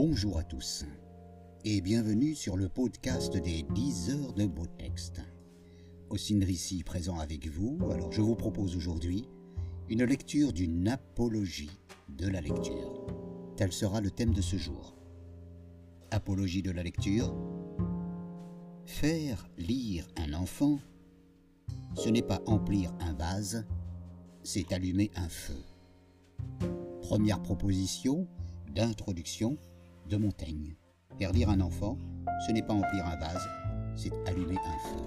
Bonjour à tous et bienvenue sur le podcast des 10 heures de beau texte. Ossine Rissi présent avec vous, alors je vous propose aujourd'hui une lecture d'une apologie de la lecture. Tel sera le thème de ce jour. Apologie de la lecture. Faire lire un enfant, ce n'est pas emplir un vase, c'est allumer un feu. Première proposition d'introduction de Montaigne. Lire un enfant, ce n'est pas emplir un vase, c'est allumer un feu.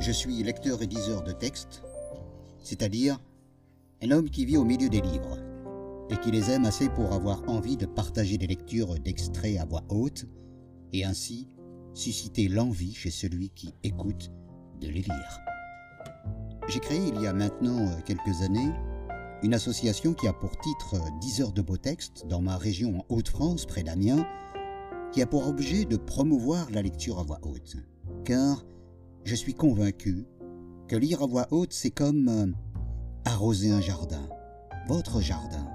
Je suis lecteur et diseur de textes, c'est-à-dire un homme qui vit au milieu des livres et qui les aime assez pour avoir envie de partager des lectures d'extraits à voix haute et ainsi susciter l'envie chez celui qui écoute de les lire. J'ai créé il y a maintenant quelques années une association qui a pour titre 10 heures de beau texte dans ma région en Haute-France, près d'Amiens, qui a pour objet de promouvoir la lecture à voix haute. Car je suis convaincu que lire à voix haute, c'est comme euh, arroser un jardin, votre jardin,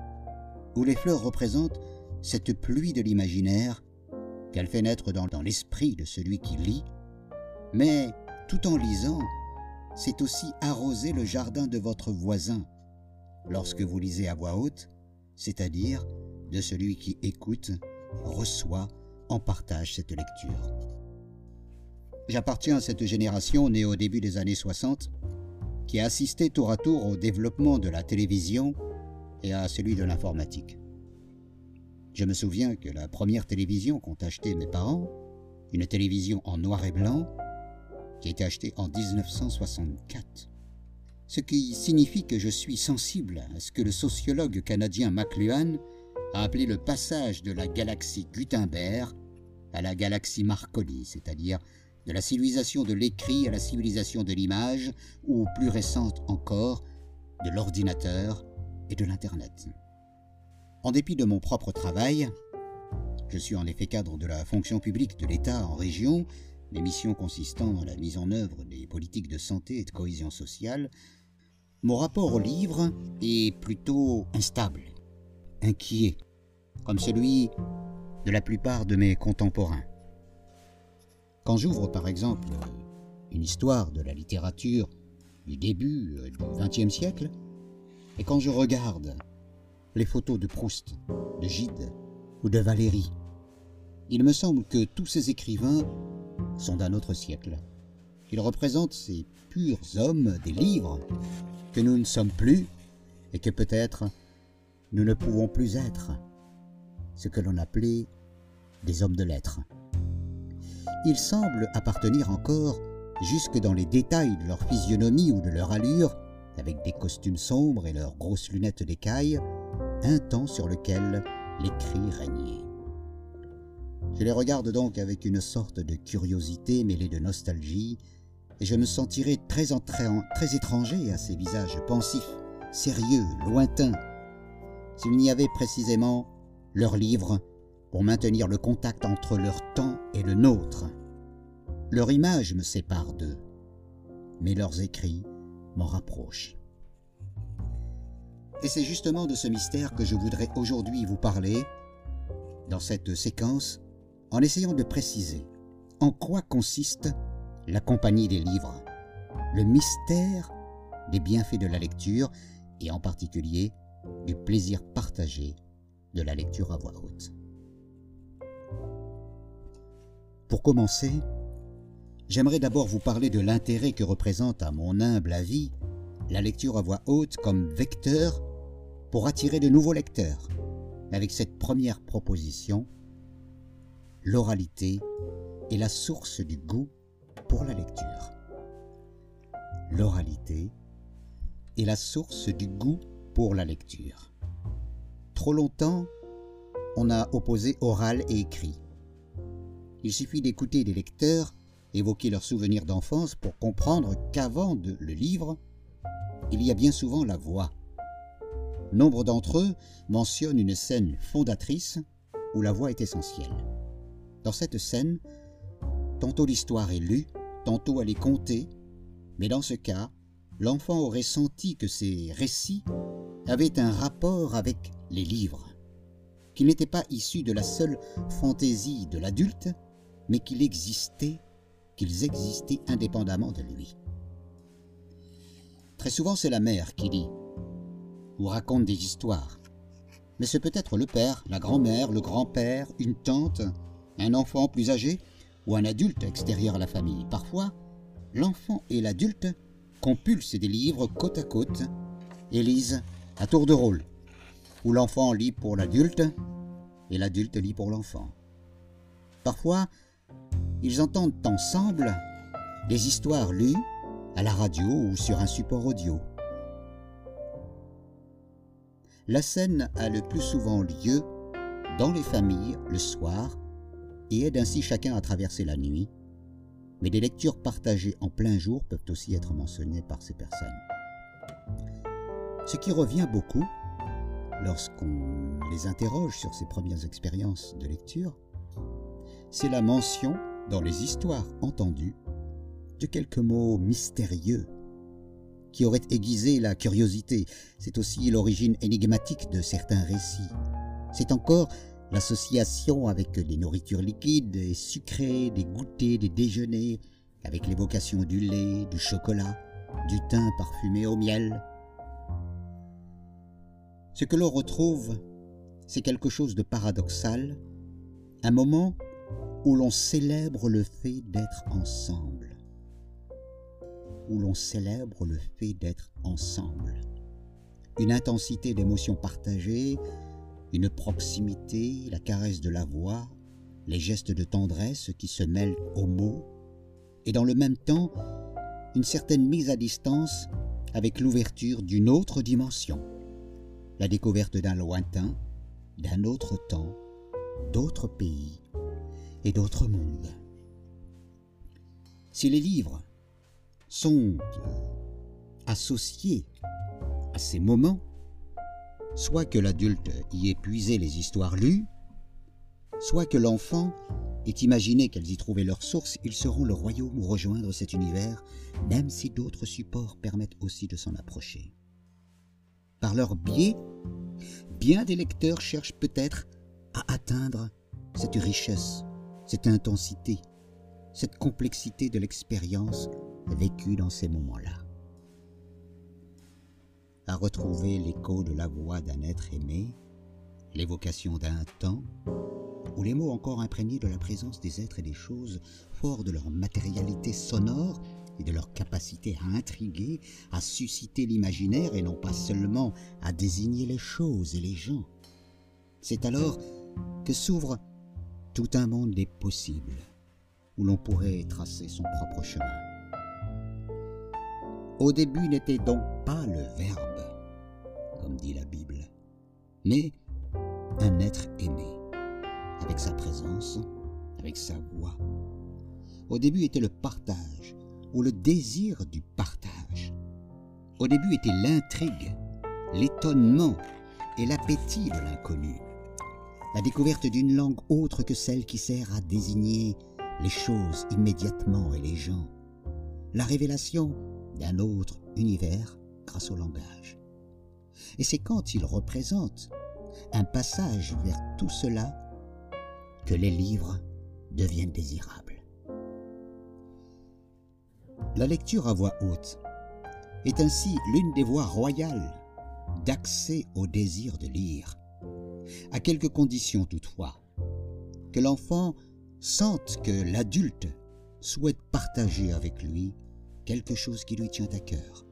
où les fleurs représentent cette pluie de l'imaginaire qu'elle fait naître dans l'esprit de celui qui lit, mais tout en lisant, c'est aussi arroser le jardin de votre voisin lorsque vous lisez à voix haute, c'est-à-dire de celui qui écoute, reçoit, en partage cette lecture. J'appartiens à cette génération née au début des années 60 qui a assisté tour à tour au développement de la télévision et à celui de l'informatique. Je me souviens que la première télévision qu'ont achetée mes parents, une télévision en noir et blanc, qui a été achetée en 1964, ce qui signifie que je suis sensible à ce que le sociologue canadien McLuhan a appelé le passage de la galaxie Gutenberg à la galaxie Marconi, c'est-à-dire de la civilisation de l'écrit à la civilisation de l'image, ou plus récente encore, de l'ordinateur et de l'Internet. En dépit de mon propre travail, je suis en effet cadre de la fonction publique de l'État en région, mes missions consistant dans la mise en œuvre des politiques de santé et de cohésion sociale, mon rapport au livre est plutôt instable, inquiet, comme celui de la plupart de mes contemporains. Quand j'ouvre par exemple une histoire de la littérature du début euh, du XXe siècle, et quand je regarde les photos de Proust, de Gide ou de Valéry, il me semble que tous ces écrivains sont d'un autre siècle. Ils représentent ces purs hommes des livres que nous ne sommes plus et que peut-être nous ne pouvons plus être, ce que l'on appelait des hommes de lettres. Ils semblent appartenir encore jusque dans les détails de leur physionomie ou de leur allure, avec des costumes sombres et leurs grosses lunettes d'écaille, un temps sur lequel l'écrit régnait. Je les regarde donc avec une sorte de curiosité mêlée de nostalgie, et je me sentirais très, étranger à ces visages pensifs, sérieux, lointains, s'il n'y avait précisément leurs livres pour maintenir le contact entre leur temps et le nôtre. Leur image me sépare d'eux, mais leurs écrits m'en rapprochent. Et c'est justement de ce mystère que je voudrais aujourd'hui vous parler, dans cette séquence, en essayant de préciser en quoi consiste la compagnie des livres, le mystère des bienfaits de la lecture et en particulier du plaisir partagé de la lecture à voix haute. Pour commencer, j'aimerais d'abord vous parler de l'intérêt que représente à mon humble avis la lecture à voix haute comme vecteur pour attirer de nouveaux lecteurs, avec cette première proposition, l'oralité est la source du goût pour la lecture. L'oralité est la source du goût pour la lecture. Trop longtemps, on a opposé oral et écrit. Il suffit d'écouter les lecteurs évoquer leurs souvenirs d'enfance pour comprendre qu'avant le livre, il y a bien souvent la voix. Nombre d'entre eux mentionnent une scène fondatrice où la voix est essentielle. Dans cette scène, tantôt l'histoire est lue, tantôt elle est contée, mais dans ce cas, l'enfant aurait senti que ces récits avaient un rapport avec les livres, qu'il n'était pas issu de la seule fantaisie de l'adulte, mais qu'il existait, qu'ils existaient indépendamment de lui. Très souvent, c'est la mère qui lit ou raconte des histoires. Mais c'est peut-être le père, la grand-mère, le grand-père, une tante, un enfant plus âgé ou un adulte extérieur à la famille. Parfois, l'enfant et l'adulte compulsent des livres côte à côte et lisent à tour de rôle, où l'enfant lit pour l'adulte et l'adulte lit pour l'enfant. Parfois, ils entendent ensemble des histoires lues à la radio ou sur un support audio. La scène a le plus souvent lieu dans les familles le soir et aide ainsi chacun à traverser la nuit, mais des lectures partagées en plein jour peuvent aussi être mentionnées par ces personnes. Ce qui revient beaucoup lorsqu'on les interroge sur ces premières expériences de lecture, c'est la mention dans les histoires entendues de quelques mots mystérieux qui auraient aiguisé la curiosité. C'est aussi l'origine énigmatique de certains récits. C'est encore l'association avec des nourritures liquides et sucrées, des goûters, des déjeuners, avec l'évocation du lait, du chocolat, du thym parfumé au miel. Ce que l'on retrouve, c'est quelque chose de paradoxal, un moment où l'on célèbre le fait d'être ensemble, où l'on célèbre le fait d'être ensemble. Une intensité d'émotions partagées, une proximité, la caresse de la voix, les gestes de tendresse qui se mêlent aux mots, et dans le même temps, une certaine mise à distance avec l'ouverture d'une autre dimension, la découverte d'un lointain, d'un autre temps, d'autres pays et d'autres mondes. Si les livres sont associés à ces moments, soit que l'adulte y ait puisé les histoires lues, soit que l'enfant ait imaginé qu'elles y trouvaient leur source, ils seront le royaume où rejoindre cet univers, même si d'autres supports permettent aussi de s'en approcher. Par leur biais, bien des lecteurs cherchent peut-être à atteindre cette richesse, cette intensité, cette complexité de l'expérience vécue dans ces moments-là à retrouver l'écho de la voix d'un être aimé, l'évocation d'un temps, ou les mots encore imprégnés de la présence des êtres et des choses, forts de leur matérialité sonore et de leur capacité à intriguer, à susciter l'imaginaire et non pas seulement à désigner les choses et les gens. C'est alors que s'ouvre tout un monde des possibles, où l'on pourrait tracer son propre chemin. Au début n'était donc pas le Verbe, comme dit la Bible, mais un être aimé, avec sa présence, avec sa voix. Au début était le partage, ou le désir du partage. Au début était l'intrigue, l'étonnement et l'appétit de l'inconnu. La découverte d'une langue autre que celle qui sert à désigner les choses immédiatement et les gens. La révélation d'un autre univers grâce au langage. Et c'est quand il représente un passage vers tout cela que les livres deviennent désirables. La lecture à voix haute est ainsi l'une des voies royales d'accès au désir de lire, à quelques conditions toutefois, que l'enfant sente que l'adulte souhaite partager avec lui quelque chose qui lui tient à cœur.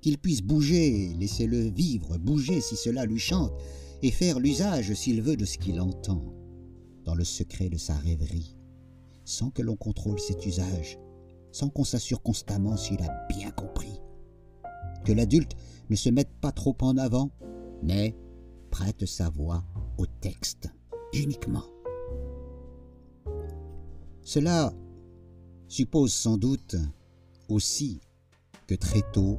Qu'il puisse bouger, laissez-le vivre, bouger si cela lui chante, et faire l'usage s'il veut de ce qu'il entend, dans le secret de sa rêverie, sans que l'on contrôle cet usage, sans qu'on s'assure constamment s'il a bien compris. Que l'adulte ne se mette pas trop en avant, mais prête sa voix au texte uniquement. Cela suppose sans doute aussi que très tôt,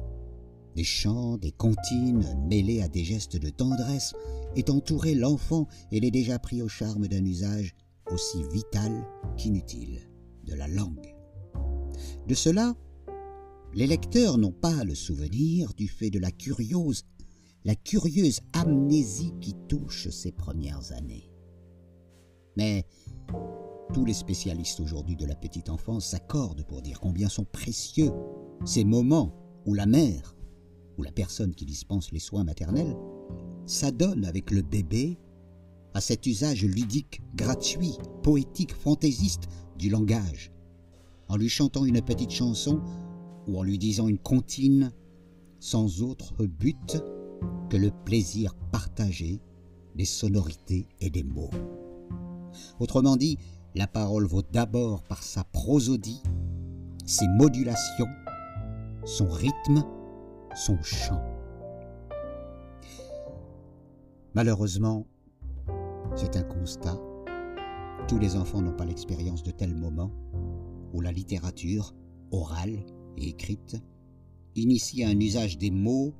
des chants, des comptines mêlés à des gestes de tendresse aient entouré l'enfant et l'ait déjà pris au charme d'un usage aussi vital qu'inutile de la langue. De cela, les lecteurs n'ont pas le souvenir du fait de la curiose la curieuse amnésie qui touche ces premières années. Mais tous les spécialistes aujourd'hui de la petite enfance s'accordent pour dire combien sont précieux ces moments où la mère ou la personne qui dispense les soins maternels s'adonne avec le bébé à cet usage ludique, gratuit, poétique, fantaisiste du langage, en lui chantant une petite chanson ou en lui disant une comptine sans autre but que le plaisir partagé des sonorités et des mots. Autrement dit, la parole vaut d'abord par sa prosodie, ses modulations, son rythme, son chant. Malheureusement, c'est un constat. Tous les enfants n'ont pas l'expérience de tels moments où la littérature, orale et écrite, initie un usage des mots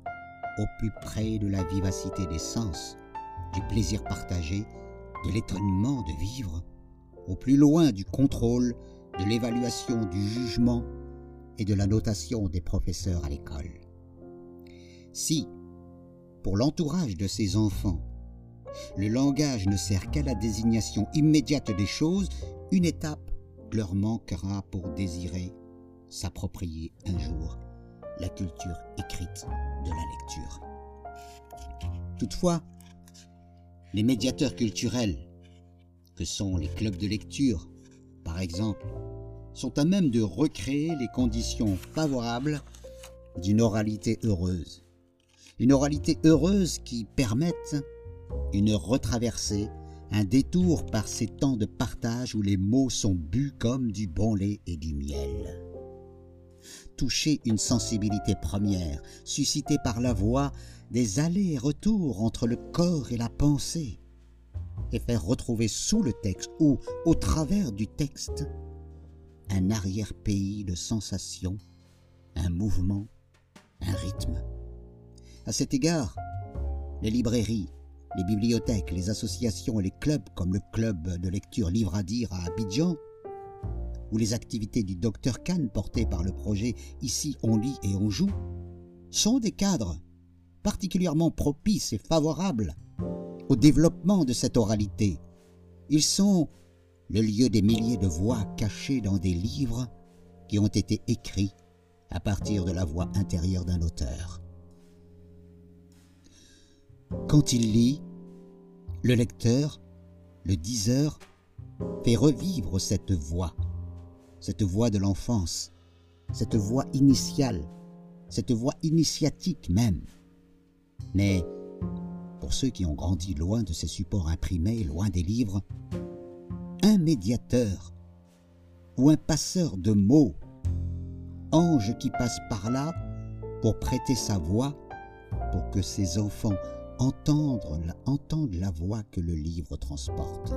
au plus près de la vivacité des sens, du plaisir partagé, de l'étonnement de vivre, au plus loin du contrôle, de l'évaluation, du jugement et de la notation des professeurs à l'école. Si, pour l'entourage de ces enfants, le langage ne sert qu'à la désignation immédiate des choses, une étape leur manquera pour désirer s'approprier un jour la culture écrite de la lecture. Toutefois, les médiateurs culturels, que sont les clubs de lecture, par exemple, sont à même de recréer les conditions favorables d'une oralité heureuse. Une oralité heureuse qui permette une retraversée, un détour par ces temps de partage où les mots sont bus comme du bon lait et du miel toucher une sensibilité première, suscitée par la voix, des allers et retours entre le corps et la pensée, et faire retrouver sous le texte ou au travers du texte un arrière-pays de sensations, un mouvement, un rythme. À cet égard, les librairies, les bibliothèques, les associations et les clubs comme le club de lecture Livre à dire à Abidjan ou les activités du Dr Kahn portées par le projet Ici on lit et on joue, sont des cadres particulièrement propices et favorables au développement de cette oralité. Ils sont le lieu des milliers de voix cachées dans des livres qui ont été écrits à partir de la voix intérieure d'un auteur. Quand il lit, le lecteur, le diseur, fait revivre cette voix cette voix de l'enfance, cette voix initiale, cette voix initiatique même. Mais pour ceux qui ont grandi loin de ces supports imprimés, loin des livres, un médiateur ou un passeur de mots, ange qui passe par là pour prêter sa voix, pour que ses enfants entendent entendent la voix que le livre transporte.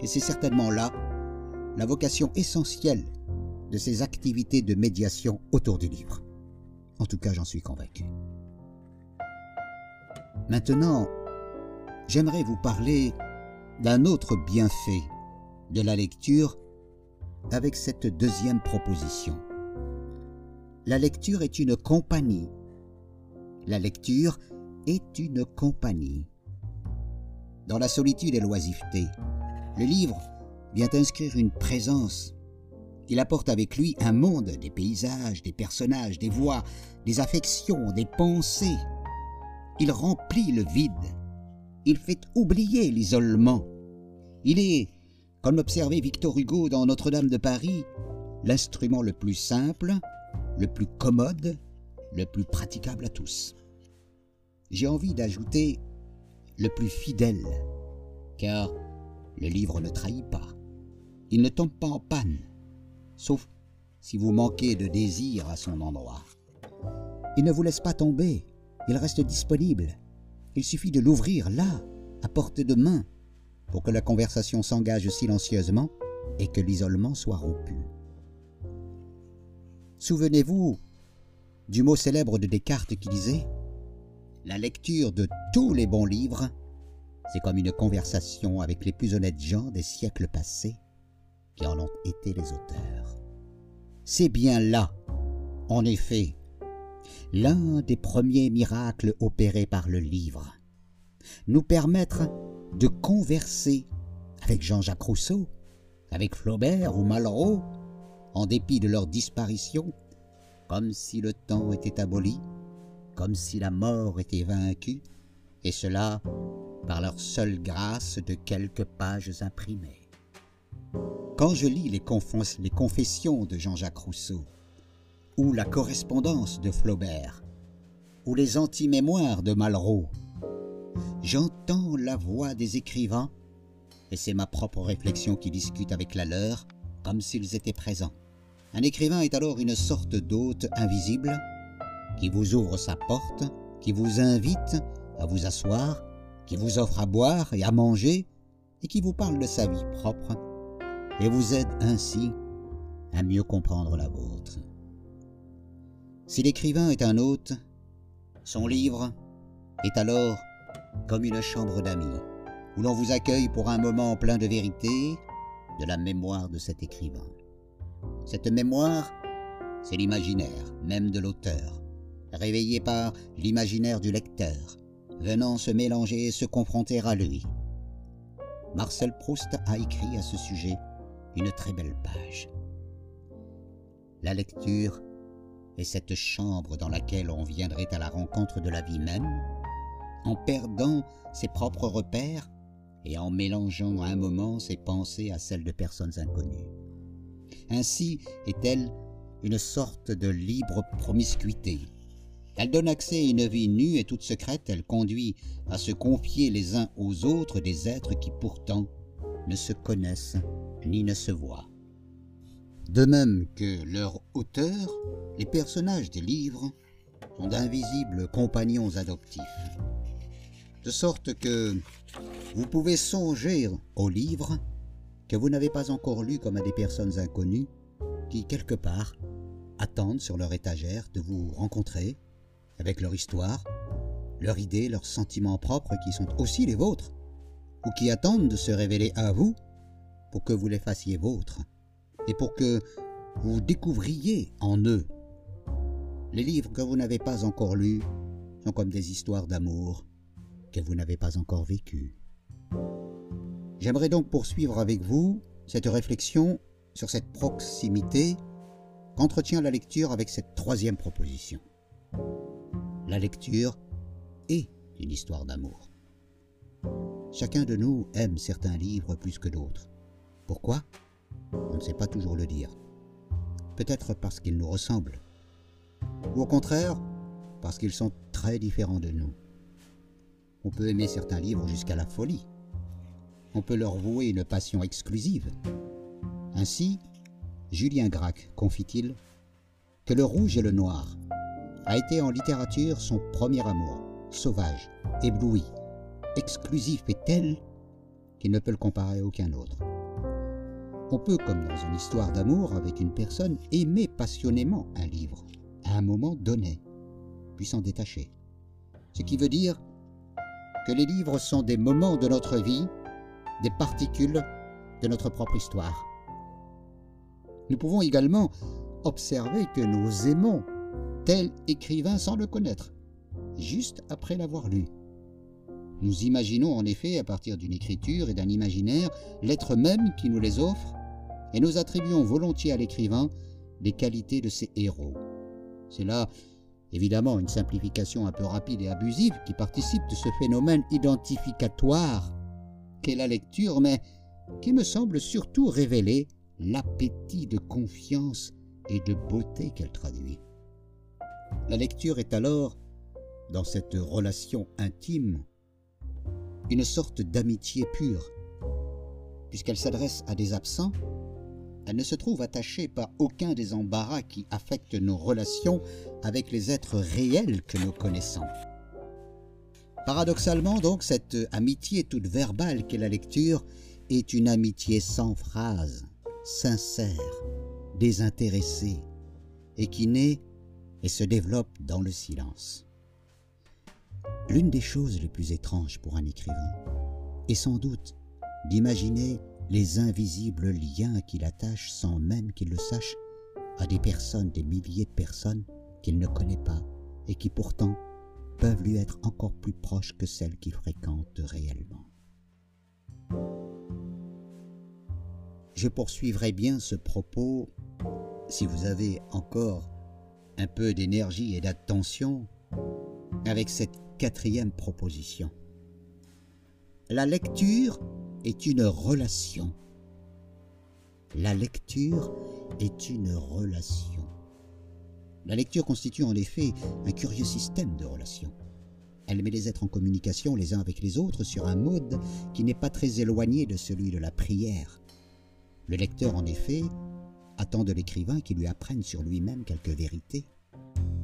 Et c'est certainement là la vocation essentielle de ces activités de médiation autour du livre. En tout cas, j'en suis convaincu. Maintenant, j'aimerais vous parler d'un autre bienfait de la lecture avec cette deuxième proposition. La lecture est une compagnie. La lecture est une compagnie. Dans la solitude et l'oisiveté, le livre vient inscrire une présence. Il apporte avec lui un monde, des paysages, des personnages, des voix, des affections, des pensées. Il remplit le vide. Il fait oublier l'isolement. Il est, comme l'observait Victor Hugo dans Notre-Dame de Paris, l'instrument le plus simple, le plus commode, le plus praticable à tous. J'ai envie d'ajouter le plus fidèle, car le livre ne trahit pas. Il ne tombe pas en panne, sauf si vous manquez de désir à son endroit. Il ne vous laisse pas tomber, il reste disponible. Il suffit de l'ouvrir là, à portée de main, pour que la conversation s'engage silencieusement et que l'isolement soit rompu. Souvenez-vous du mot célèbre de Descartes qui disait ⁇ La lecture de tous les bons livres, c'est comme une conversation avec les plus honnêtes gens des siècles passés qui en ont été les auteurs. C'est bien là, en effet, l'un des premiers miracles opérés par le livre, nous permettre de converser avec Jean-Jacques Rousseau, avec Flaubert ou Malraux, en dépit de leur disparition, comme si le temps était aboli, comme si la mort était vaincue, et cela par leur seule grâce de quelques pages imprimées. Quand je lis les, confessions de Jean-Jacques Rousseau, ou la correspondance de Flaubert, ou les anti-mémoires de Malraux, j'entends la voix des écrivains, et c'est ma propre réflexion qui discute avec la leur, comme s'ils étaient présents. Un écrivain est alors une sorte d'hôte invisible qui vous ouvre sa porte, qui vous invite à vous asseoir, qui vous offre à boire et à manger, et qui vous parle de sa vie propre, et vous aide ainsi à mieux comprendre la vôtre. Si l'écrivain est un hôte, son livre est alors comme une chambre d'amis, où l'on vous accueille pour un moment plein de vérité, de la mémoire de cet écrivain. Cette mémoire, c'est l'imaginaire même de l'auteur, réveillé par l'imaginaire du lecteur, venant se mélanger et se confronter à lui. Marcel Proust a écrit à ce sujet une très belle page. La lecture est cette chambre dans laquelle on viendrait à la rencontre de la vie même, en perdant ses propres repères et en mélangeant à un moment ses pensées à celles de personnes inconnues. Ainsi est-elle une sorte de libre promiscuité. Elle donne accès à une vie nue et toute secrète, elle conduit à se confier les uns aux autres des êtres qui pourtant ne se connaissent ni ne se voient. De même que leur auteur, les personnages des livres sont d'invisibles compagnons adoptifs. De sorte que vous pouvez songer aux livres que vous n'avez pas encore lus comme à des personnes inconnues qui, quelque part, attendent sur leur étagère de vous rencontrer avec leur histoire, leurs idées, leurs sentiments propres qui sont aussi les vôtres, ou qui attendent de se révéler à vous pour que vous les fassiez vôtres et pour que vous découvriez en eux. Les livres que vous n'avez pas encore lus sont comme des histoires d'amour que vous n'avez pas encore vécues. J'aimerais donc poursuivre avec vous cette réflexion sur cette proximité qu'entretient la lecture avec cette troisième proposition. La lecture est une histoire d'amour. Chacun de nous aime certains livres plus que d'autres. Pourquoi? On ne sait pas toujours le dire. Peut-être parce qu'ils nous ressemblent. Ou au contraire, parce qu'ils sont très différents de nous. On peut aimer certains livres jusqu'à la folie. On peut leur vouer une passion exclusive. Ainsi, Julien Gracq confie-t-il que le rouge et le noir a été en littérature son premier amour, sauvage, ébloui, exclusif et tel qu'il ne peut le comparer à aucun autre. On peut, comme dans une histoire d'amour avec une personne, aimer passionnément un livre, à un moment donné, puis s'en détacher. Ce qui veut dire que les livres sont des moments de notre vie, des particules de notre propre histoire. Nous pouvons également observer que nous aimons tel écrivain sans le connaître, juste après l'avoir lu. Nous imaginons en effet, à partir d'une écriture et d'un imaginaire, l'être même qui nous les offre et nous attribuons volontiers à l'écrivain les qualités de ses héros. C'est là, évidemment, une simplification un peu rapide et abusive qui participe de ce phénomène identificatoire qu'est la lecture, mais qui me semble surtout révéler l'appétit de confiance et de beauté qu'elle traduit. La lecture est alors, dans cette relation intime, une sorte d'amitié pure, puisqu'elle s'adresse à des absents elle ne se trouve attachée par aucun des embarras qui affectent nos relations avec les êtres réels que nous connaissons. Paradoxalement donc, cette amitié toute verbale qu'est la lecture est une amitié sans phrase, sincère, désintéressée, et qui naît et se développe dans le silence. L'une des choses les plus étranges pour un écrivain est sans doute d'imaginer les invisibles liens qui l'attachent sans même qu'il le sache à des personnes, des milliers de personnes, qu'il ne connaît pas et qui pourtant peuvent lui être encore plus proches que celles qu'il fréquente réellement. Je poursuivrai bien ce propos si vous avez encore un peu d'énergie et d'attention avec cette quatrième proposition. La lecture est une relation. La lecture est une relation. La lecture constitue en effet un curieux système de relations. Elle met les êtres en communication les uns avec les autres sur un mode qui n'est pas très éloigné de celui de la prière. Le lecteur, en effet, attend de l'écrivain qu'il lui apprenne sur lui-même quelques vérités,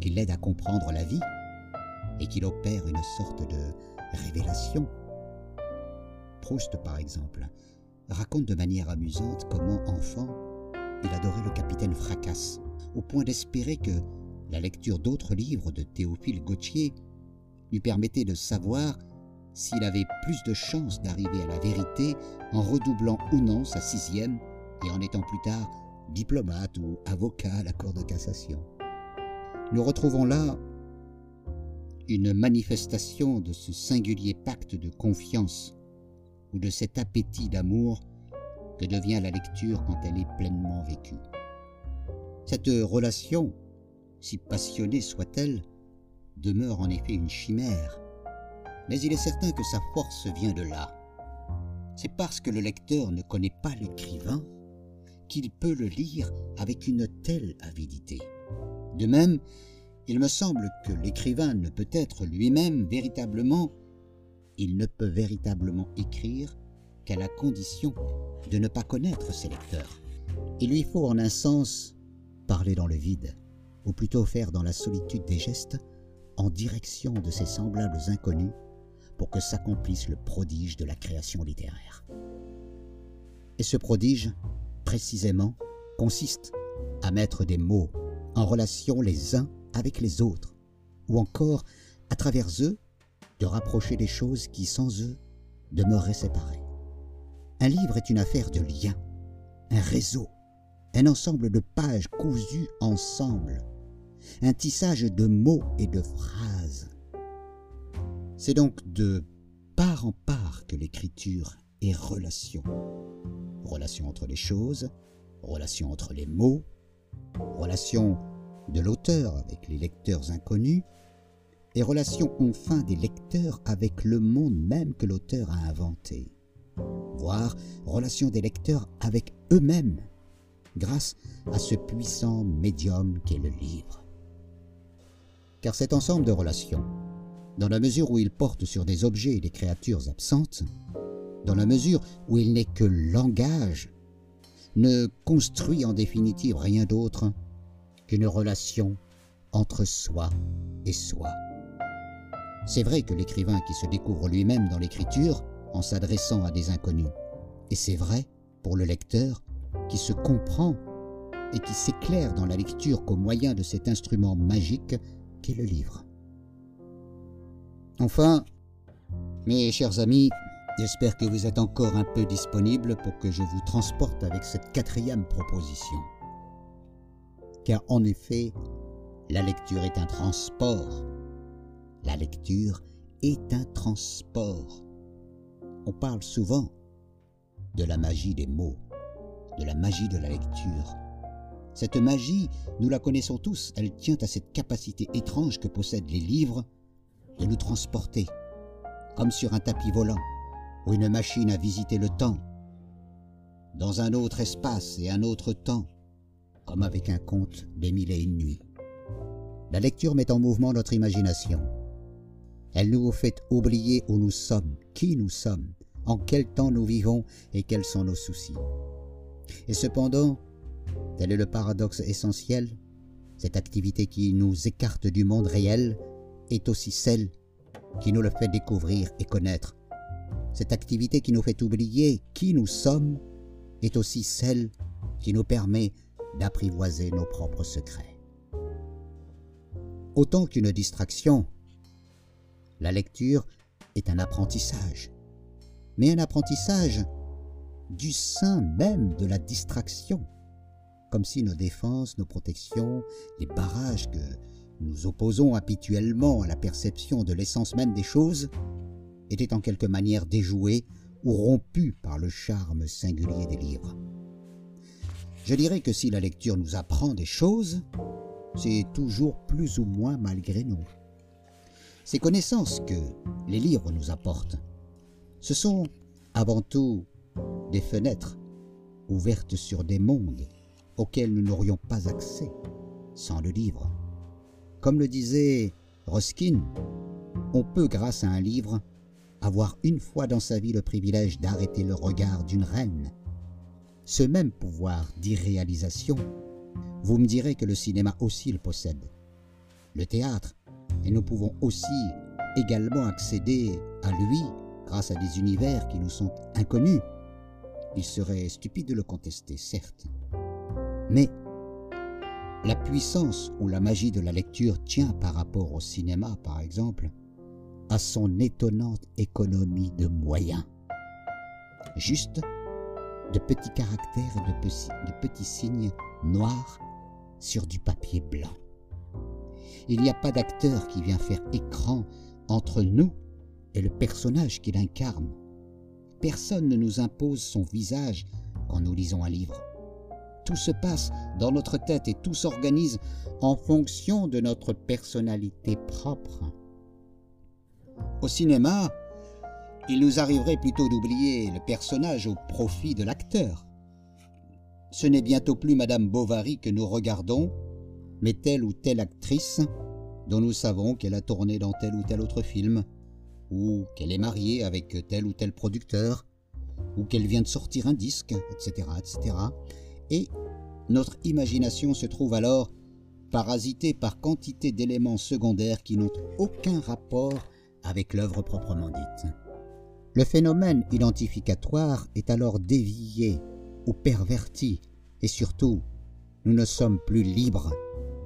qu'il l'aide à comprendre la vie et qu'il opère une sorte de révélation. Proust, par exemple, raconte de manière amusante comment, enfant, il adorait le capitaine Fracasse, au point d'espérer que la lecture d'autres livres de Théophile Gautier lui permettait de savoir s'il avait plus de chances d'arriver à la vérité en redoublant ou non sa sixième et en étant plus tard diplomate ou avocat à la Cour de cassation. Nous retrouvons là une manifestation de ce singulier pacte de confiance ou de cet appétit d'amour que devient la lecture quand elle est pleinement vécue. Cette relation, si passionnée soit-elle, demeure en effet une chimère, mais il est certain que sa force vient de là. C'est parce que le lecteur ne connaît pas l'écrivain qu'il peut le lire avec une telle avidité. De même, il me semble que l'écrivain ne peut être lui-même véritablement, il ne peut véritablement écrire qu'à la condition de ne pas connaître ses lecteurs. Il lui faut en un sens parler dans le vide, ou plutôt faire dans la solitude des gestes, en direction de ses semblables inconnus, pour que s'accomplisse le prodige de la création littéraire. Et ce prodige, précisément, consiste à mettre des mots en relation les uns avec les autres, ou encore, à travers eux, de rapprocher des choses qui, sans eux, demeuraient séparées. Un livre est une affaire de liens, un réseau, un ensemble de pages cousues ensemble, un tissage de mots et de phrases. C'est donc de part en part que l'écriture est relation. Relation entre les choses, relation entre les mots, relation de l'auteur avec les lecteurs inconnus, et relation enfin des lecteurs avec le monde même que l'auteur a inventé, voire relation des lecteurs avec eux-mêmes, grâce à ce puissant médium qu'est le livre. Car cet ensemble de relations, dans la mesure où il porte sur des objets et des créatures absentes, dans la mesure où il n'est que langage, ne construit en définitive rien d'autre qu'une relation entre soi et soi. C'est vrai que l'écrivain qui se découvre lui-même dans l'écriture en s'adressant à des inconnus, et c'est vrai pour le lecteur qui se comprend et qui s'éclaire dans la lecture qu'au moyen de cet instrument magique qu'est le livre. Enfin, mes chers amis, j'espère que vous êtes encore un peu disponibles pour que je vous transporte avec cette quatrième proposition car en effet, la lecture est un transport. La lecture est un transport. On parle souvent de la magie des mots, de la magie de la lecture. Cette magie, nous la connaissons tous, elle tient à cette capacité étrange que possèdent les livres de nous transporter, comme sur un tapis volant ou une machine à visiter le temps, dans un autre espace et un autre temps, comme avec un conte des mille et une nuits. La lecture met en mouvement notre imagination. Elle nous fait oublier où nous sommes, qui nous sommes, en quel temps nous vivons et quels sont nos soucis. Et cependant, tel est le paradoxe essentiel, cette activité qui nous écarte du monde réel est aussi celle qui nous le fait découvrir et connaître. Cette activité qui nous fait oublier qui nous sommes est aussi celle qui nous permet d'apprivoiser nos propres secrets. Autant qu'une distraction, la lecture est un apprentissage, mais un apprentissage du sein même de la distraction, comme si nos défenses, nos protections, les barrages que nous opposons habituellement à la perception de l'essence même des choses, était en quelque manière déjouée ou rompue par le charme singulier des livres. Je dirais que si la lecture nous apprend des choses, c'est toujours plus ou moins malgré nous. Ces connaissances que les livres nous apportent, ce sont avant tout des fenêtres ouvertes sur des mondes auxquels nous n'aurions pas accès sans le livre. Comme le disait Ruskin, on peut, grâce à un livre, avoir une fois dans sa vie le privilège d'arrêter le regard d'une reine. Ce même pouvoir d'irréalisation, vous me direz que le cinéma aussi le possède. Le théâtre, et nous pouvons aussi également accéder à lui grâce à des univers qui nous sont inconnus. Il serait stupide de le contester, certes. Mais la puissance ou la magie de la lecture tient par rapport au cinéma, par exemple, à son étonnante économie de moyens. Juste de petits caractères de petits signes noirs sur du papier blanc. Il n'y a pas d'acteur qui vient faire écran entre nous et le personnage qu'il incarne. Personne ne nous impose son visage quand nous lisons un livre. Tout se passe dans notre tête et tout s'organise en fonction de notre personnalité propre. Au cinéma, il nous arriverait plutôt d'oublier le personnage au profit de l'acteur. Ce n'est bientôt plus Madame Bovary que nous regardons, mais telle ou telle actrice dont nous savons qu'elle a tourné dans tel ou tel autre film, ou qu'elle est mariée avec tel ou tel producteur, ou qu'elle vient de sortir un disque, etc., etc. Et notre imagination se trouve alors parasitée par quantité d'éléments secondaires qui n'ont aucun rapport avec l'œuvre proprement dite. Le phénomène identificatoire est alors dévié ou perverti, et surtout, nous ne sommes plus libres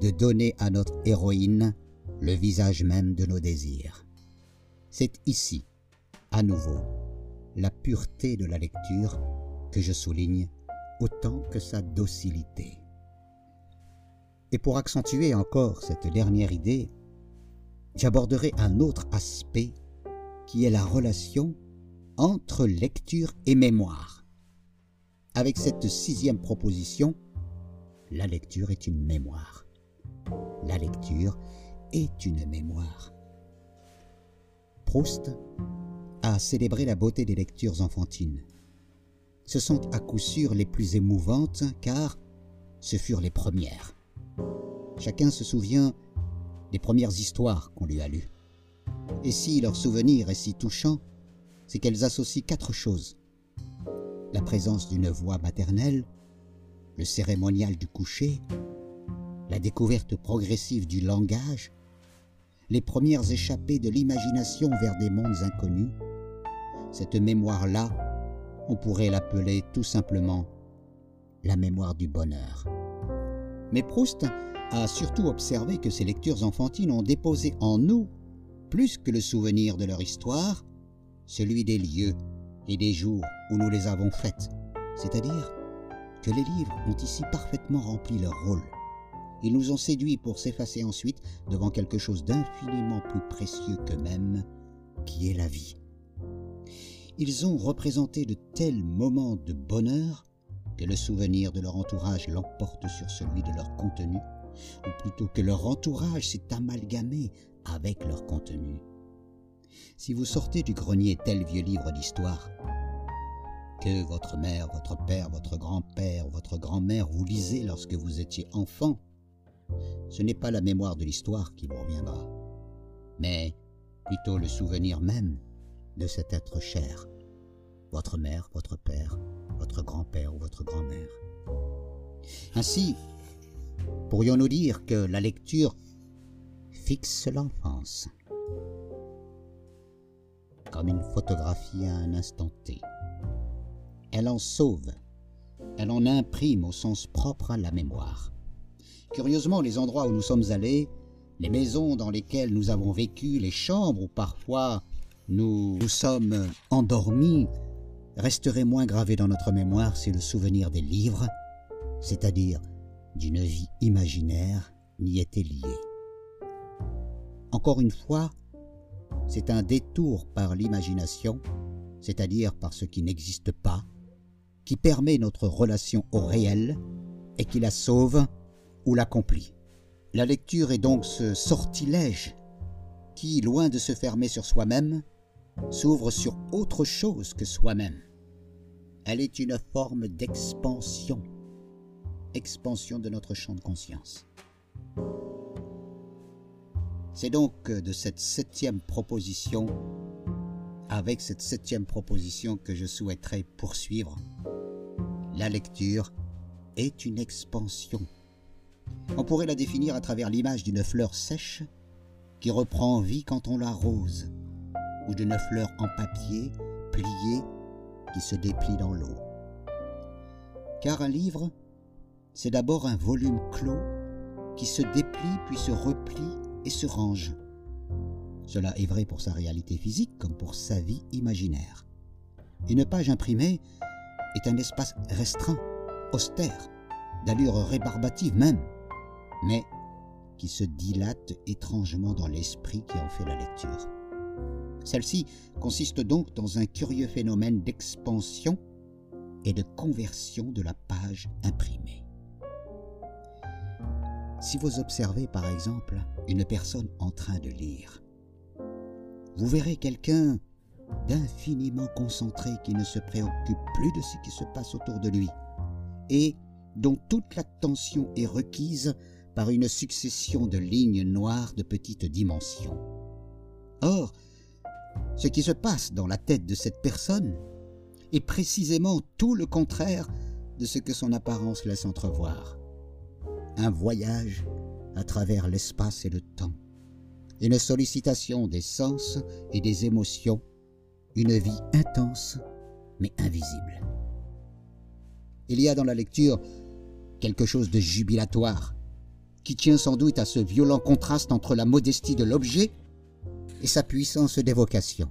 de donner à notre héroïne le visage même de nos désirs. C'est ici, à nouveau, la pureté de la lecture que je souligne autant que sa docilité. Et pour accentuer encore cette dernière idée, j'aborderai un autre aspect qui est la relation entre lecture et mémoire. Avec cette sixième proposition, la lecture est une mémoire. La lecture est une mémoire. Proust a célébré la beauté des lectures enfantines. Ce sont à coup sûr les plus émouvantes car ce furent les premières. Chacun se souvient des premières histoires qu'on lui a lues. Et si leur souvenir est si touchant, c'est qu'elles associent quatre choses. La présence d'une voix maternelle, le cérémonial du coucher, la découverte progressive du langage, les premières échappées de l'imagination vers des mondes inconnus, cette mémoire-là, on pourrait l'appeler tout simplement la mémoire du bonheur. Mais Proust a surtout observé que ces lectures enfantines ont déposé en nous, plus que le souvenir de leur histoire, celui des lieux et des jours où nous les avons faites, c'est-à-dire que les livres ont ici parfaitement rempli leur rôle. Ils nous ont séduits pour s'effacer ensuite devant quelque chose d'infiniment plus précieux qu'eux-mêmes, qui est la vie. Ils ont représenté de tels moments de bonheur que le souvenir de leur entourage l'emporte sur celui de leur contenu, ou plutôt que leur entourage s'est amalgamé avec leur contenu. Si vous sortez du grenier tel vieux livre d'histoire, que votre mère, votre père, votre grand-père, votre grand-mère vous lisez lorsque vous étiez enfant, ce n'est pas la mémoire de l'histoire qui vous reviendra, mais plutôt le souvenir même de cet être cher, votre mère, votre père, votre grand-père ou votre grand-mère. Ainsi, pourrions-nous dire que la lecture fixe l'enfance, comme une photographie à un instant T. Elle en sauve, elle en imprime au sens propre à la mémoire. Curieusement, les endroits où nous sommes allés, les maisons dans lesquelles nous avons vécu, les chambres où parfois nous nous sommes endormis, resteraient moins gravés dans notre mémoire si le souvenir des livres, c'est-à-dire d'une vie imaginaire, n'y était lié. Encore une fois, c'est un détour par l'imagination, c'est-à-dire par ce qui n'existe pas, qui permet notre relation au réel et qui la sauve ou l'accomplit. La lecture est donc ce sortilège qui, loin de se fermer sur soi-même, s'ouvre sur autre chose que soi-même. Elle est une forme d'expansion, expansion de notre champ de conscience. C'est donc de cette septième proposition, avec cette septième proposition que je souhaiterais poursuivre. La lecture est une expansion. On pourrait la définir à travers l'image d'une fleur sèche qui reprend vie quand on l'arrose, ou d'une fleur en papier pliée qui se déplie dans l'eau. Car un livre, c'est d'abord un volume clos qui se déplie puis se replie et se range. Cela est vrai pour sa réalité physique comme pour sa vie imaginaire. Une page imprimée est un espace restreint, austère, d'allure rébarbative même, mais qui se dilate étrangement dans l'esprit qui en fait la lecture. Celle-ci consiste donc dans un curieux phénomène d'expansion et de conversion de la page imprimée. Si vous observez par exemple une personne en train de lire, vous verrez quelqu'un d'infiniment concentré qui ne se préoccupe plus de ce qui se passe autour de lui et dont toute l'attention est requise par une succession de lignes noires de petite dimension. Or, ce qui se passe dans la tête de cette personne est précisément tout le contraire de ce que son apparence laisse entrevoir. Un voyage à travers l'espace et le temps, une sollicitation des sens et des émotions, une vie intense mais invisible. Il y a dans la lecture quelque chose de jubilatoire, qui tient sans doute à ce violent contraste entre la modestie de l'objet et sa puissance d'évocation.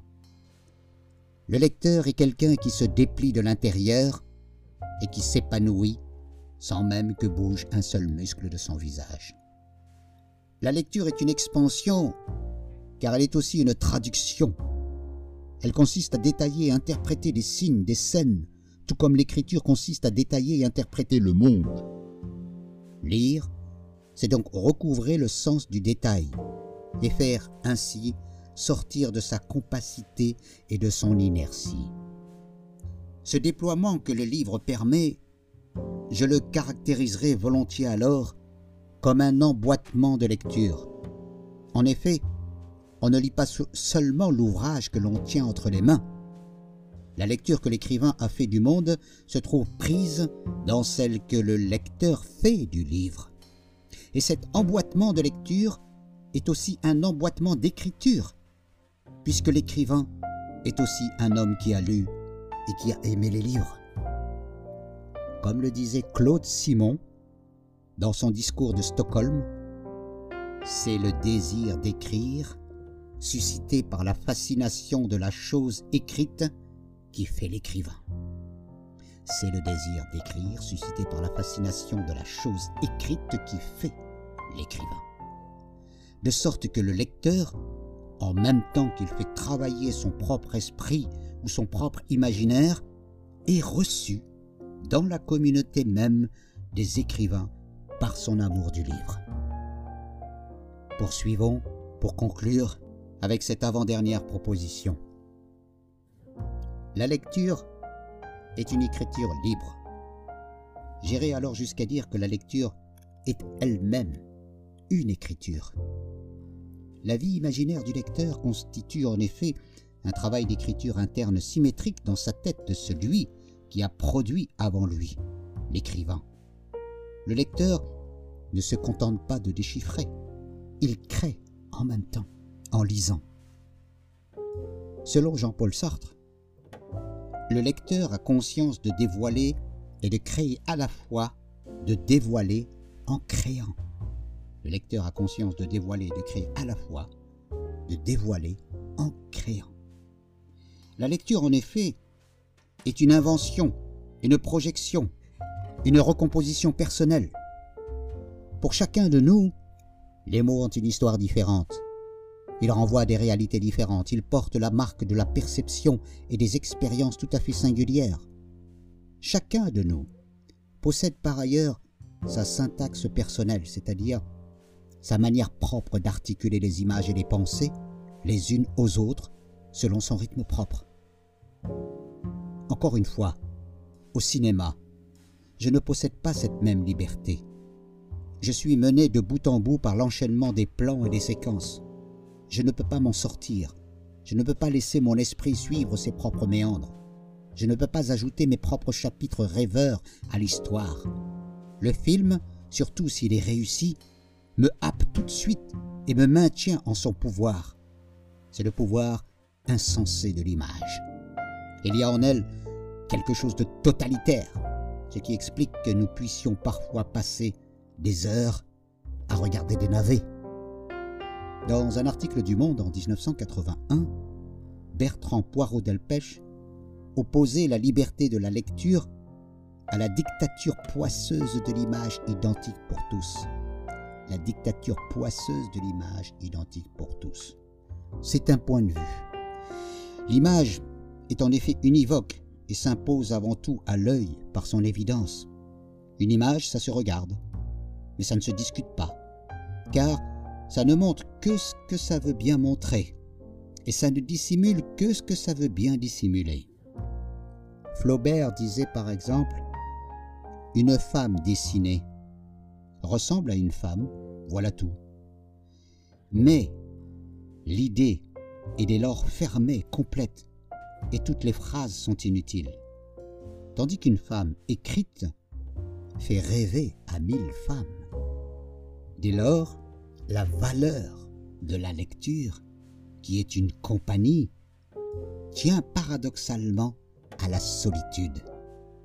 Le lecteur est quelqu'un qui se déplie de l'intérieur et qui s'épanouit sans même que bouge un seul muscle de son visage. La lecture est une expansion car elle est aussi une traduction. Elle consiste à détailler et interpréter des signes, des scènes, tout comme l'écriture consiste à détailler et interpréter le monde. Lire, c'est donc recouvrer le sens du détail et faire ainsi sortir de sa compacité et de son inertie. Ce déploiement que le livre permet, je le caractériserai volontiers alors comme un emboîtement de lecture. En effet, on ne lit pas seulement l'ouvrage que l'on tient entre les mains. La lecture que l'écrivain a fait du monde se trouve prise dans celle que le lecteur fait du livre. Et cet emboîtement de lecture est aussi un emboîtement d'écriture, puisque l'écrivain est aussi un homme qui a lu et qui a aimé les livres. Comme le disait Claude Simon dans son discours de Stockholm, c'est le désir d'écrire, suscité par la fascination de la chose écrite, qui fait l'écrivain. C'est le désir d'écrire, suscité par la fascination de la chose écrite, qui fait l'écrivain. De sorte que le lecteur, en même temps qu'il fait travailler son propre esprit ou son propre imaginaire, est reçu dans la communauté même des écrivains par son amour du livre. Poursuivons, pour conclure, avec cette avant-dernière proposition. La lecture est une écriture libre. J'irai alors jusqu'à dire que la lecture est elle-même une écriture. La vie imaginaire du lecteur constitue en effet un travail d'écriture interne symétrique dans sa tête de celui qui a produit avant lui, l'écrivain. Le lecteur ne se contente pas de déchiffrer, il crée en même temps, en lisant. Selon Jean-Paul Sartre, le lecteur a conscience de dévoiler et de créer à la fois, de dévoiler en créant. Le lecteur a conscience de dévoiler et de créer à la fois, de dévoiler en créant. La lecture, en effet, est une invention, une projection, une recomposition personnelle. Pour chacun de nous, les mots ont une histoire différente. Il renvoie des réalités différentes, il porte la marque de la perception et des expériences tout à fait singulières. Chacun de nous possède par ailleurs sa syntaxe personnelle, c'est-à-dire sa manière propre d'articuler les images et les pensées les unes aux autres selon son rythme propre. Encore une fois, au cinéma, je ne possède pas cette même liberté. Je suis mené de bout en bout par l'enchaînement des plans et des séquences. Je ne peux pas m'en sortir. Je ne peux pas laisser mon esprit suivre ses propres méandres. Je ne peux pas ajouter mes propres chapitres rêveurs à l'histoire. Le film, surtout s'il est réussi, me happe tout de suite et me maintient en son pouvoir. C'est le pouvoir insensé de l'image. Il y a en elle quelque chose de totalitaire, ce qui explique que nous puissions parfois passer des heures à regarder des navets. Dans un article du Monde en 1981, Bertrand Poirot Delpech opposait la liberté de la lecture à la dictature poisseuse de l'image identique pour tous. La dictature poisseuse de l'image identique pour tous. C'est un point de vue. L'image est en effet univoque et s'impose avant tout à l'œil par son évidence. Une image, ça se regarde, mais ça ne se discute pas, car ça ne montre que ce que ça veut bien montrer, et ça ne dissimule que ce que ça veut bien dissimuler. Flaubert disait par exemple, Une femme dessinée ressemble à une femme, voilà tout. Mais l'idée est dès lors fermée, complète, et toutes les phrases sont inutiles. Tandis qu'une femme écrite fait rêver à mille femmes. Dès lors, la valeur de la lecture, qui est une compagnie, tient paradoxalement à la solitude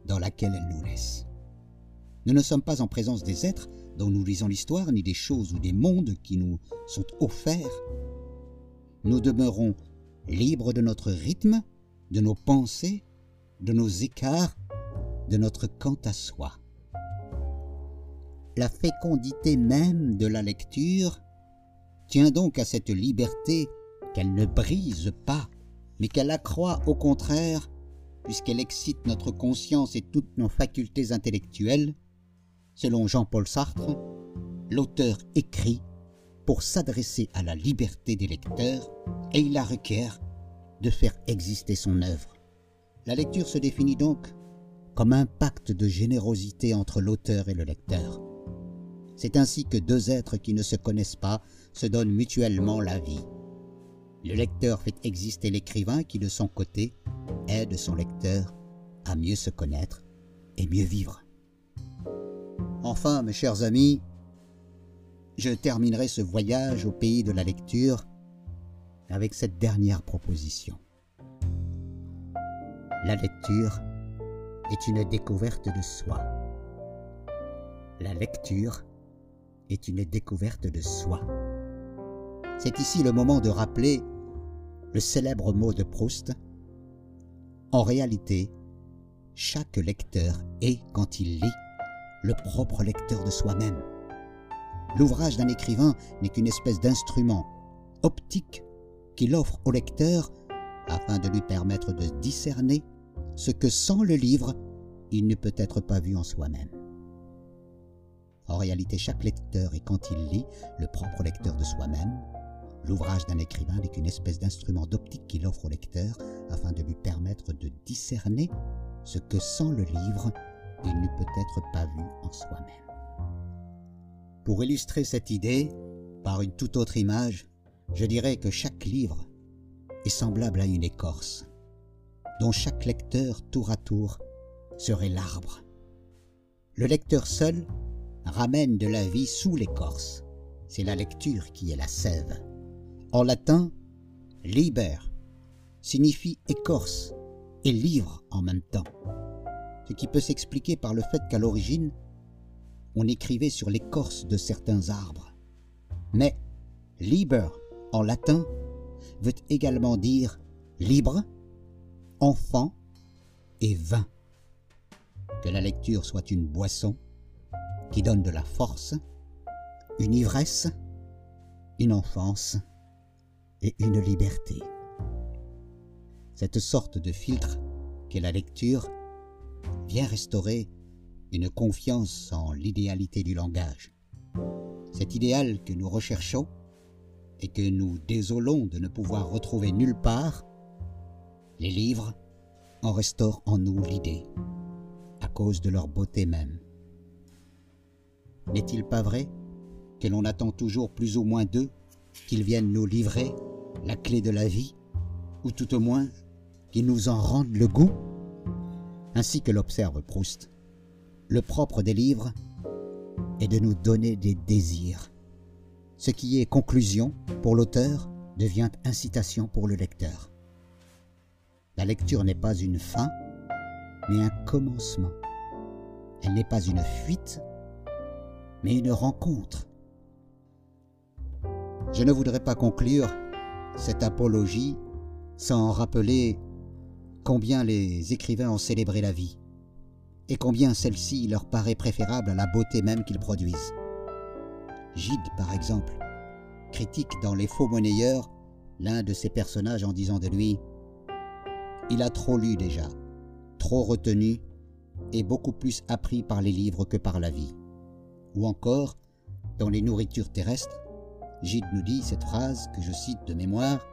dans laquelle elle nous laisse. Nous ne sommes pas en présence des êtres dont nous lisons l'histoire, ni des choses ou des mondes qui nous sont offerts. Nous demeurons libres de notre rythme, de nos pensées, de nos écarts, de notre quant à soi. La fécondité même de la lecture tient donc à cette liberté qu'elle ne brise pas, mais qu'elle accroît au contraire, puisqu'elle excite notre conscience et toutes nos facultés intellectuelles. Selon Jean-Paul Sartre, l'auteur écrit pour s'adresser à la liberté des lecteurs et il la requiert de faire exister son œuvre. La lecture se définit donc comme un pacte de générosité entre l'auteur et le lecteur. C'est ainsi que deux êtres qui ne se connaissent pas se donnent mutuellement la vie. Le lecteur fait exister l'écrivain qui, de son côté, aide son lecteur à mieux se connaître et mieux vivre. Enfin, mes chers amis, je terminerai ce voyage au pays de la lecture avec cette dernière proposition. La lecture est une découverte de soi. La lecture est une découverte de soi. C'est ici le moment de rappeler le célèbre mot de Proust. En réalité, chaque lecteur est, quand il lit, le propre lecteur de soi-même. L'ouvrage d'un écrivain n'est qu'une espèce d'instrument optique qu'il offre au lecteur afin de lui permettre de discerner ce que sans le livre, il ne peut être pas vu en soi-même. En réalité, chaque lecteur est, quand il lit, le propre lecteur de soi-même. L'ouvrage d'un écrivain n'est qu'une espèce d'instrument d'optique qu'il offre au lecteur afin de lui permettre de discerner ce que sans le livre, il ne peut être pas vu en soi-même. Pour illustrer cette idée, par une toute autre image, je dirais que chaque livre est semblable à une écorce, dont chaque lecteur tour à tour serait l'arbre. Le lecteur seul ramène de la vie sous l'écorce. C'est la lecture qui est la sève. En latin, liber signifie écorce et livre en même temps, ce qui peut s'expliquer par le fait qu'à l'origine, on écrivait sur l'écorce de certains arbres. Mais liber en latin veut également dire libre, enfant et vin. Que la lecture soit une boisson qui donne de la force, une ivresse, une enfance et une liberté. Cette sorte de filtre qu'est la lecture vient restaurer une confiance en l'idéalité du langage. Cet idéal que nous recherchons et que nous désolons de ne pouvoir retrouver nulle part, les livres en restaurent en nous l'idée, à cause de leur beauté même. N'est-il pas vrai que l'on attend toujours plus ou moins d'eux qu'ils viennent nous livrer la clé de la vie, ou tout au moins qu'ils nous en rendent le goût? Ainsi que l'observe Proust, le propre des livres est de nous donner des désirs. Ce qui est conclusion pour l'auteur devient incitation pour le lecteur. La lecture n'est pas une fin, mais un commencement. Elle n'est pas une fuite, mais une rencontre. Je ne voudrais pas conclure cette apologie sans rappeler combien les écrivains ont célébré la vie, et combien celle-ci leur paraît préférable à la beauté même qu'ils produisent. Gide, par exemple, critique dans Les Faux Monnayeurs l'un de ses personnages en disant de lui Il a trop lu déjà, trop retenu, et beaucoup plus appris par les livres que par la vie. Ou encore, dans Les Nourritures terrestres, Gide nous dit cette phrase que je cite de mémoire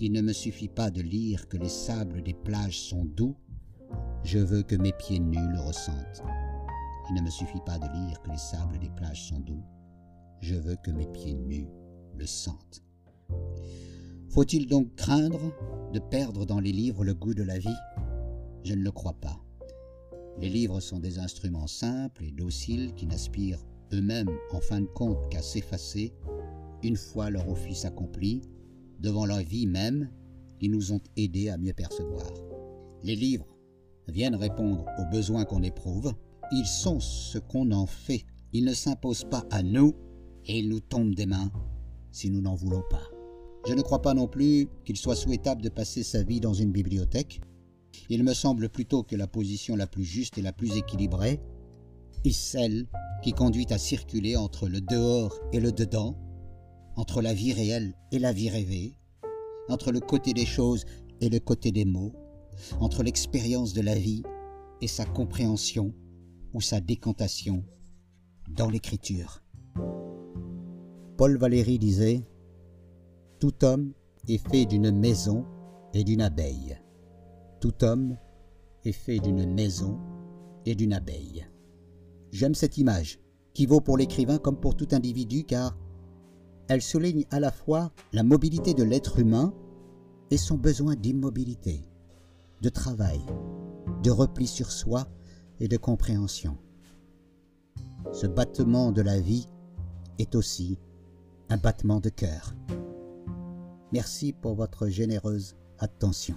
Il ne me suffit pas de lire que les sables des plages sont doux, je veux que mes pieds nus le ressentent. Il ne me suffit pas de lire que les sables des plages sont doux, je veux que mes pieds nus le sentent. Faut-il donc craindre de perdre dans les livres le goût de la vie? Je ne le crois pas. Les livres sont des instruments simples et dociles qui n'aspirent eux-mêmes en fin de compte qu'à s'effacer, une fois leur office accompli, devant la vie même qui nous ont aidés à mieux percevoir. Les livres viennent répondre aux besoins qu'on éprouve, ils sont ce qu'on en fait, ils ne s'imposent pas à nous et ils nous tombent des mains si nous n'en voulons pas. Je ne crois pas non plus qu'il soit souhaitable de passer sa vie dans une bibliothèque. Il me semble plutôt que la position la plus juste et la plus équilibrée est celle qui conduit à circuler entre le dehors et le dedans, entre la vie réelle et la vie rêvée, entre le côté des choses et le côté des mots, entre l'expérience de la vie et sa compréhension ou sa décantation dans l'écriture. Paul Valéry disait Tout homme est fait d'une maison et d'une abeille. Tout homme est fait d'une maison et d'une abeille. J'aime cette image, qui vaut pour l'écrivain comme pour tout individu, car elle souligne à la fois la mobilité de l'être humain et son besoin d'immobilité, de travail, de repli sur soi et de compréhension. Ce battement de la vie est aussi un battement de cœur. Merci pour votre généreuse attention.